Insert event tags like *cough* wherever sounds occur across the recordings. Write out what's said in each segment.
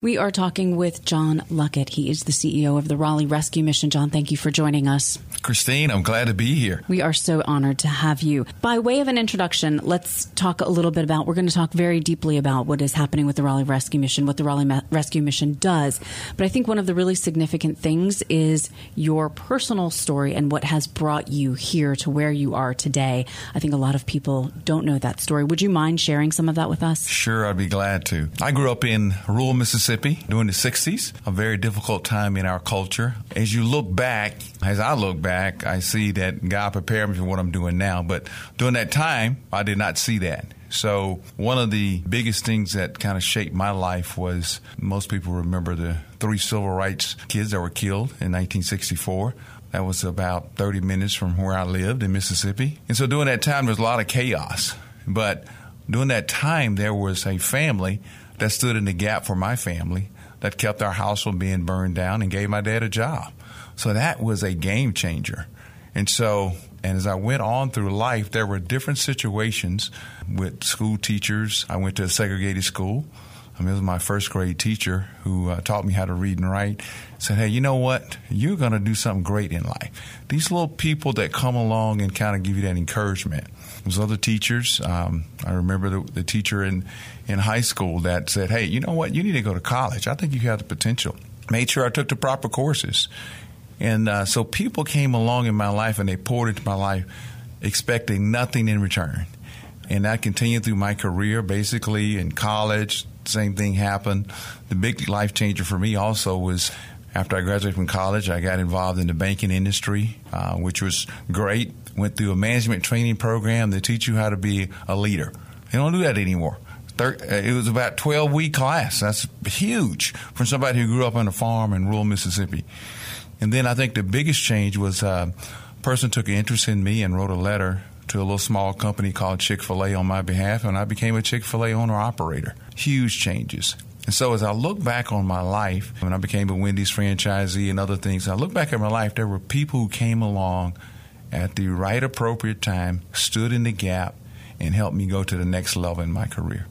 We are talking with John Luckett. He is the CEO of the Raleigh Rescue Mission. John, thank you for joining us. Kristine, I'm glad to be here. We are so honored to have you. By way of an introduction, let's talk a little bit about, we're going to talk very deeply about what is happening with the Raleigh Rescue Mission, what the Raleigh Rescue Mission does. But I think one of the really significant things is your personal story and what has brought you here to where you are today. I think a lot of people don't know that story. Would you mind sharing some of that with us? Sure, I'd be glad to. I grew up in rural Mississippi Mississippi during the 60s, a very difficult time in our culture. As you look back, as I look back, I see that God prepared me for what I'm doing now. But during that time, I did not see that. So, one of the biggest things that kind of shaped my life was most people remember the three civil rights kids that were killed in 1964. That was about 30 minutes from where I lived in Mississippi. And so, during that time, there was a lot of chaos. But during that time, there was a family that stood in the gap for my family, that kept our house from being burned down and gave my dad a job. So that was a game changer. And so, and as I went on through life, there were different situations with school teachers. I went to a segregated school. I mean, it was my first grade teacher who uh, taught me how to read and write. Said, "Hey, you know what? You're going to do something great in life. These little people that come along and kind of give you that encouragement." There's other teachers. Um, I remember the, the teacher in in high school that said, "Hey, you know what? You need to go to college. I think you have the potential." Made sure I took the proper courses, and uh, so people came along in my life and they poured into my life, expecting nothing in return. And that continued through my career, basically in college, same thing happened. The big life changer for me also was after I graduated from college, I got involved in the banking industry, uh, which was great. Went through a management training program to teach you how to be a leader. They don't do that anymore. Uh, it was about 12 week class. That's huge for somebody who grew up on a farm in rural Mississippi. And then I think the biggest change was uh, a person took an interest in me and wrote a letter to a little small company called Chick fil A on my behalf, and I became a Chick fil A owner operator. Huge changes. And so as I look back on my life, when I became a Wendy's franchisee and other things, I look back at my life, there were people who came along at the right appropriate time, stood in the gap, and helped me go to the next level in my career.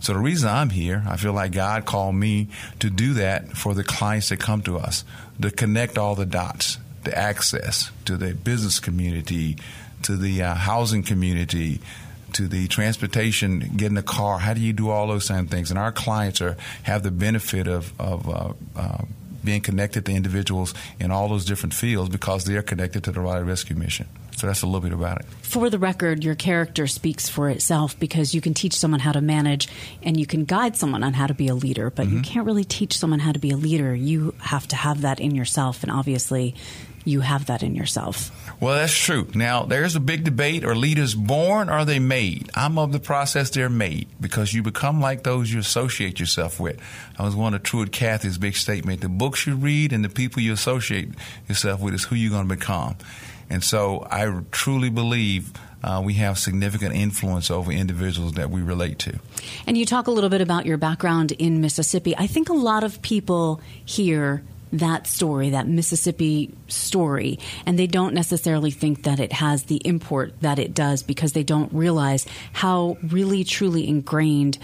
So the reason I'm here, I feel like God called me to do that for the clients that come to us, to connect all the dots, the access to the business community, to the uh, housing community, to the transportation, getting a car. How do you do all those same things? And our clients are have the benefit of of uh, uh, being connected to individuals in all those different fields because they are connected to the Raleigh Rescue Mission. So that's a little bit about it. For the record, your character speaks for itself because you can teach someone how to manage and you can guide someone on how to be a leader, but mm-hmm. you can't really teach someone how to be a leader. You have to have that in yourself, and obviously, you have that in yourself. Well, that's true. Now, there's a big debate are leaders born or are they made? I'm of the process they're made because you become like those you associate yourself with. I was one of Truett Cathy's big statement the books you read and the people you associate yourself with is who you're going to become. And so I truly believe uh, we have significant influence over individuals that we relate to. And you talk a little bit about your background in Mississippi. I think a lot of people here that story, that Mississippi story, and they don't necessarily think that it has the import that it does because they don't realize how really truly ingrained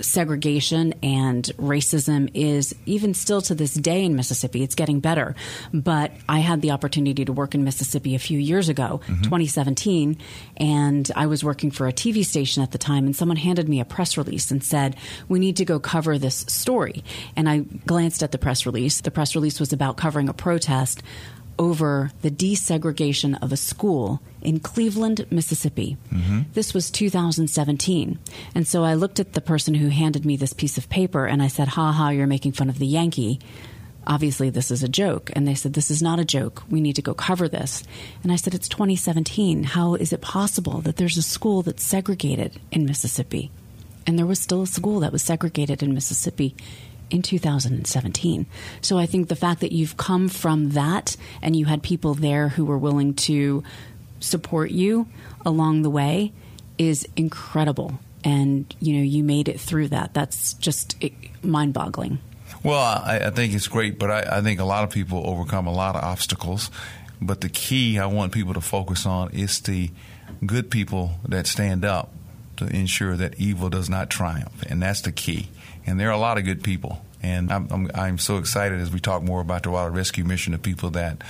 segregation and racism is even still to this day in Mississippi. It's getting better. But I had the opportunity to work in Mississippi a few years ago, mm-hmm. 2017, and I was working for a TV station at the time, and someone handed me a press release and said, We need to go cover this story. And I glanced at the press release. The press release was about covering a protest over the desegregation of a school in Cleveland, Mississippi. Mm-hmm. This was 2017. And so I looked at the person who handed me this piece of paper and I said, Ha ha, you're making fun of the Yankee. Obviously, this is a joke. And they said, This is not a joke. We need to go cover this. And I said, It's 2017. How is it possible that there's a school that's segregated in Mississippi? And there was still a school that was segregated in Mississippi in 2017. So I think the fact that you've come from that and you had people there who were willing to support you along the way is incredible. And you know, you made it through that. That's just mind-boggling. Well, I, I think it's great, but I, I think a lot of people overcome a lot of obstacles. But the key I want people to focus on is the good people that stand up to ensure that evil does not triumph, and that's the key. And there are a lot of good people. And I'm, I'm, I'm so excited as we talk more about the Raleigh Rescue Mission, the people that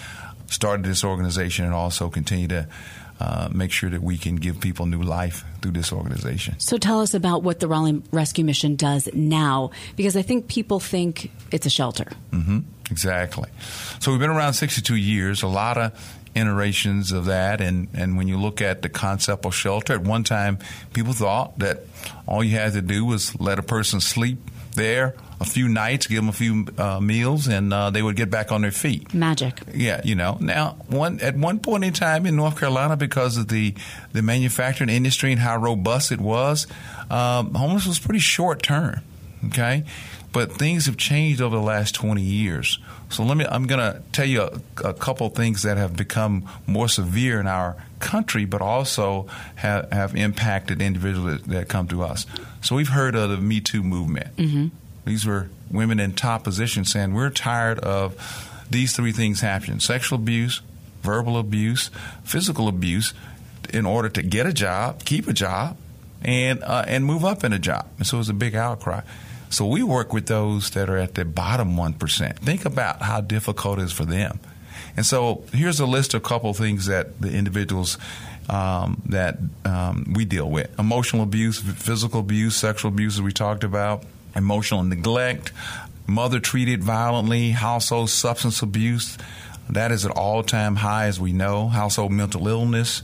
started this organization and also continue to uh, make sure that we can give people new life through this organization. So tell us about what the Raleigh Rescue Mission does now, because I think people think it's a shelter. Mm-hmm. Exactly. So we've been around 62 years, a lot of iterations of that. And, and when you look at the concept of shelter, at one time people thought that all you had to do was let a person sleep there a few nights, give them a few uh, meals, and uh, they would get back on their feet. Magic. Yeah, you know. Now, one at one point in time in North Carolina, because of the the manufacturing industry and how robust it was, um, homeless was pretty short term. Okay, but things have changed over the last twenty years. So let me. I'm going to tell you a, a couple things that have become more severe in our country, but also have, have impacted individuals that, that come to us. So we've heard of the Me Too movement. Mm-hmm. These were women in top positions saying, We're tired of these three things happening sexual abuse, verbal abuse, physical abuse, in order to get a job, keep a job, and, uh, and move up in a job. And so it was a big outcry. So we work with those that are at the bottom 1%. Think about how difficult it is for them. And so here's a list of a couple things that the individuals um, that um, we deal with emotional abuse, physical abuse, sexual abuse, as we talked about, emotional neglect, mother treated violently, household substance abuse. That is at all time high, as we know. Household mental illness,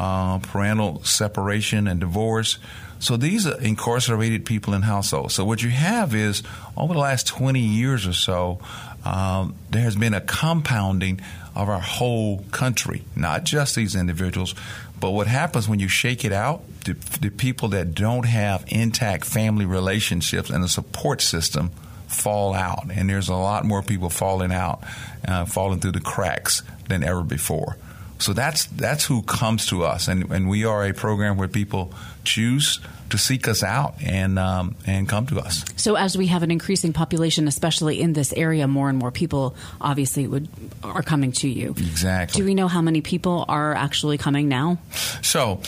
uh, parental separation and divorce. So these are incarcerated people in households. So what you have is over the last 20 years or so, um, there has been a compounding of our whole country, not just these individuals, but what happens when you shake it out, the, the people that don't have intact family relationships and a support system fall out. And there's a lot more people falling out, uh, falling through the cracks than ever before. So that's that's who comes to us, and, and we are a program where people choose to seek us out and um, and come to us. So as we have an increasing population, especially in this area, more and more people obviously would are coming to you. Exactly. Do we know how many people are actually coming now? So.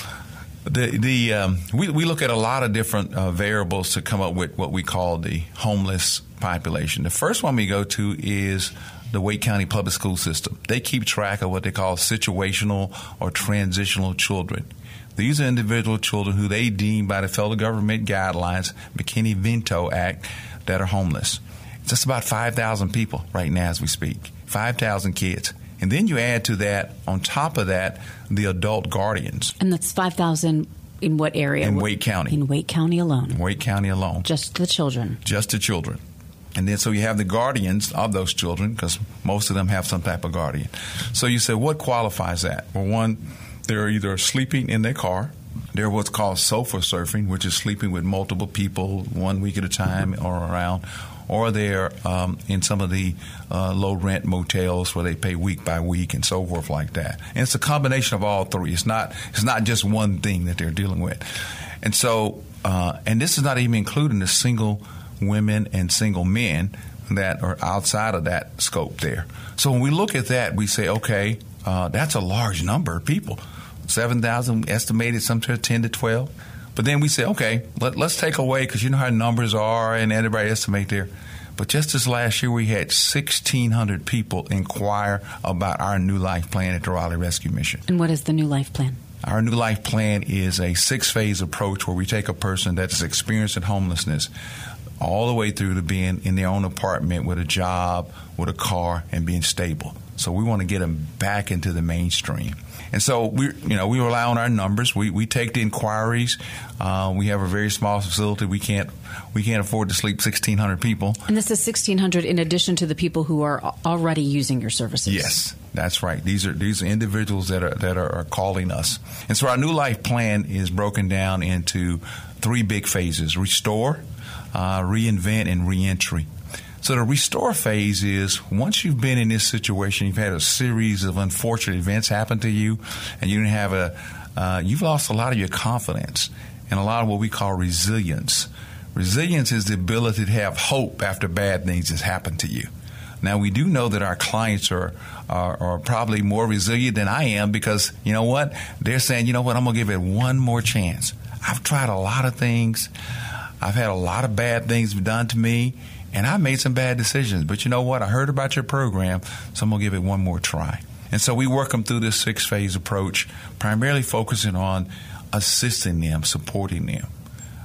The the um, we we look at a lot of different uh, variables to come up with what we call the homeless population. The first one we go to is the Wake County Public School System. They keep track of what they call situational or transitional children. These are individual children who they deem by the federal government guidelines, McKinney-Vento Act, that are homeless. It's just about 5,000 people right now as we speak. 5,000 kids. And then you add to that, on top of that, the adult guardians. And that's 5,000 in what area? In Wake County. In Wake County alone. Wake County alone. Just the children. Just the children. And then so you have the guardians of those children because most of them have some type of guardian. So you say, what qualifies that? Well, one, they're either sleeping in their car. They're what's called sofa surfing, which is sleeping with multiple people one week at a time or around or they're um, in some of the uh, low rent motels where they pay week by week and so forth like that. And it's a combination of all three. It's not it's not just one thing that they're dealing with. And so, uh, and this is not even including the single women and single men that are outside of that scope there. So when we look at that, we say, okay, uh, that's a large number of people. 7,000 estimated, somewhere 10 to 12. But then we say, okay, let, us take away because you know how numbers are and everybody estimate there. But just this last year, we had 1,600 people inquire about our new life plan at the Raleigh Rescue Mission. And what is the new life plan? Our new life plan is a six phase approach where we take a person that's experiencing homelessness all the way through to being in their own apartment with a job, with a car, and being stable. So we want to get them back into the mainstream. And so we, you know, we rely on our numbers. We, we take the inquiries. Uh, we have a very small facility. We can't we can't afford to sleep sixteen hundred people. And this is sixteen hundred in addition to the people who are already using your services. Yes, that's right. These are these are individuals that are that are, are calling us. And so our new life plan is broken down into three big phases: restore, uh, reinvent, and reentry. So the restore phase is once you've been in this situation, you've had a series of unfortunate events happen to you, and you didn't have a, uh, you've lost a lot of your confidence and a lot of what we call resilience. Resilience is the ability to have hope after bad things has happened to you. Now we do know that our clients are, are, are probably more resilient than I am because you know what they're saying. You know what I'm gonna give it one more chance. I've tried a lot of things. I've had a lot of bad things done to me, and I made some bad decisions. But you know what? I heard about your program, so I'm going to give it one more try. And so we work them through this six phase approach, primarily focusing on assisting them, supporting them.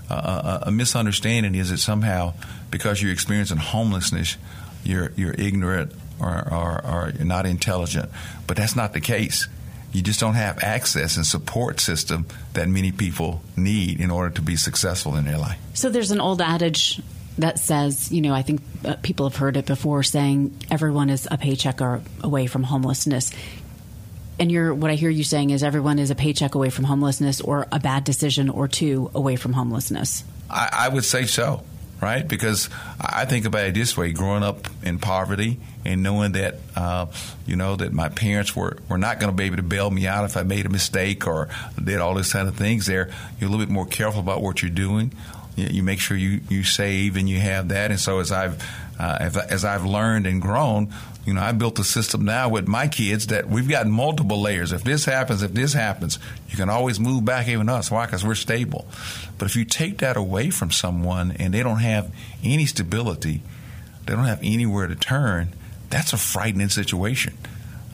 Uh, a, misunderstanding is that somehow because you're experiencing homelessness, you're you're ignorant or, or, or you're not intelligent. But that's not the case. You just don't have access and support system that many people need in order to be successful in their life. So there's an old adage that says, you know, I think uh, people have heard it before saying everyone is a paycheck or away from homelessness. And you're, what I hear you saying is everyone is a paycheck away from homelessness or a bad decision or two away from homelessness. I, I would say so right? Because I think about it this way: growing up in poverty and knowing that, uh, you know, that my parents were, were not going to be able to bail me out if I made a mistake or did all this kind of things. There, you're a little bit more careful about what you're doing. You, make sure you, you save and you have that. And so as I've uh, as I've learned and grown, you know, I built a system now with my kids that we've got multiple layers. If this happens, if this happens, you can always move back even us. Why? Because we're stable. But if you take that away from someone and they don't have any stability, they don't have anywhere to turn, that's a frightening situation.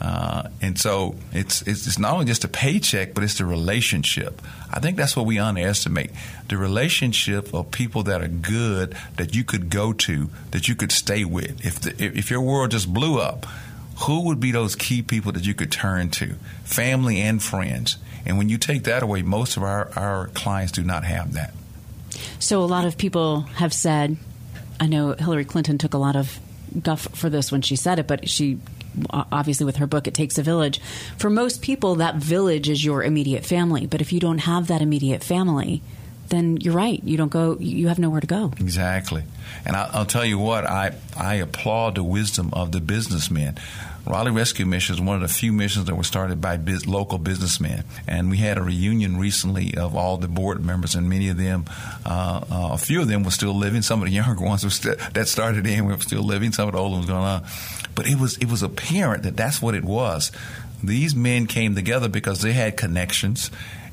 Uh, and so it's, it's, not only just a paycheck, but it's the relationship. I think that's what we underestimate the relationship of people that are good that you could go to, that you could stay with. If the, if your world just blew up, who would be those key people that you could turn to? Family and friends. And when you take that away, most of our, our clients do not have that. So a lot of people have said, I know Hillary Clinton took a lot of guff for this when she said it, but she obviously with her book it takes a village for most people that village is your immediate family. But if you don't have that immediate family then you're right. You don't go you have nowhere to go. Exactly. And i'll tell you what i i applaud the wisdom of the businessmen Raleigh Rescue Mission is one of the few missions that were started by biz- local businessmen. And we had a reunion recently of all the board members, and many of them, uh, uh, a few of them were still living. Some of the younger *laughs* ones st- that started in were still living. Some of the older ones going on. But it was it was apparent that that's what it was. These men came together because they had connections,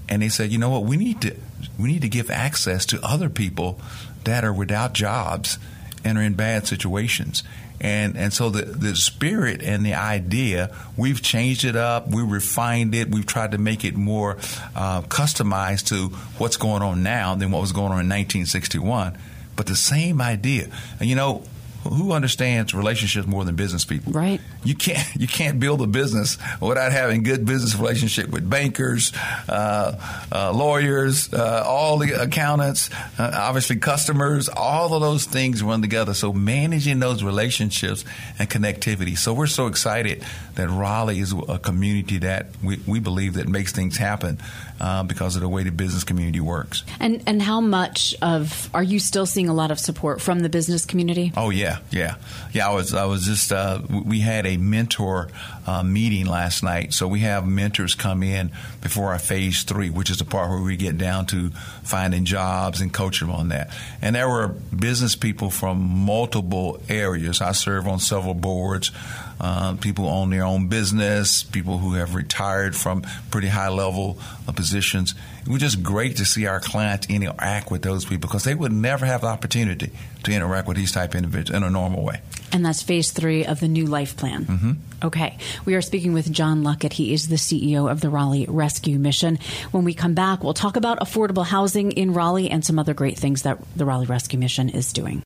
and they said, you know what, we need to we need to give access to other people that are without jobs and are in bad situations. And and so the the spirit and the idea, we've changed it up, we refined it, we've tried to make it more uh, customized to what's going on now than what was going on in 1961. But the same idea, and you know, who understands relationships more than business people? Right. You can't *laughs* you can't build a business without having good business relationship with bankers, uh, uh, lawyers, uh, all the accountants, uh, obviously customers. All of those things run together. So managing those relationships and connectivity. So we're so excited that Raleigh is a community that we, we believe that makes things happen uh, because of the way the business community works. And and how much of are you still seeing a lot of support from the business community? Oh yeah, yeah, yeah. I was I was just uh, we had a mentor uh, meeting last night, so we have mentors come in before our phase three, which is the part where we get down to finding jobs and coach them on that. And there were business people from multiple areas. I serve on several boards. Uh, people own their own business, people who have retired from pretty high level uh, positions. It was just great to see our clients interact with those people because they would never have the opportunity to interact with these type of individuals in a normal way. And that's phase three of the new life plan. Mm-hmm. Okay. We are speaking with John Luckett. He is the CEO of the Raleigh Rescue Mission. When we come back, we'll talk about affordable housing in Raleigh and some other great things that the Raleigh Rescue Mission is doing.